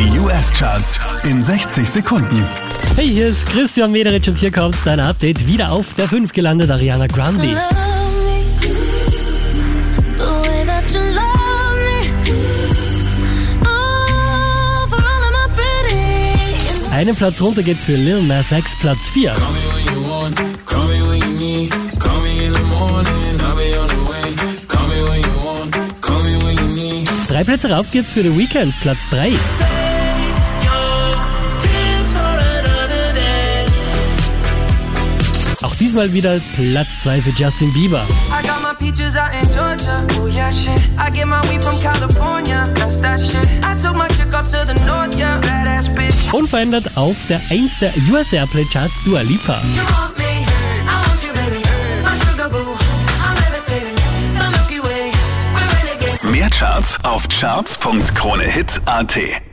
Die US-Charts in 60 Sekunden. Hey, hier ist Christian Mederich und hier kommt dein Update. Wieder auf der 5 gelandet, Ariana Grande. Einen Platz runter geht's für Lil Nas X, Platz 4. Drei Plätze rauf geht's für The Weekend, Platz 3. Auch diesmal wieder Platz 2 für Justin Bieber. Oh yeah, north, yeah. Unverändert auf der 1 der US Airplay Charts Dua Lipa. You want me? I want you, baby. My sugar boo. I'm levitating. The Milky Way. We're renegade. Mehr Charts auf charts.kronehit.at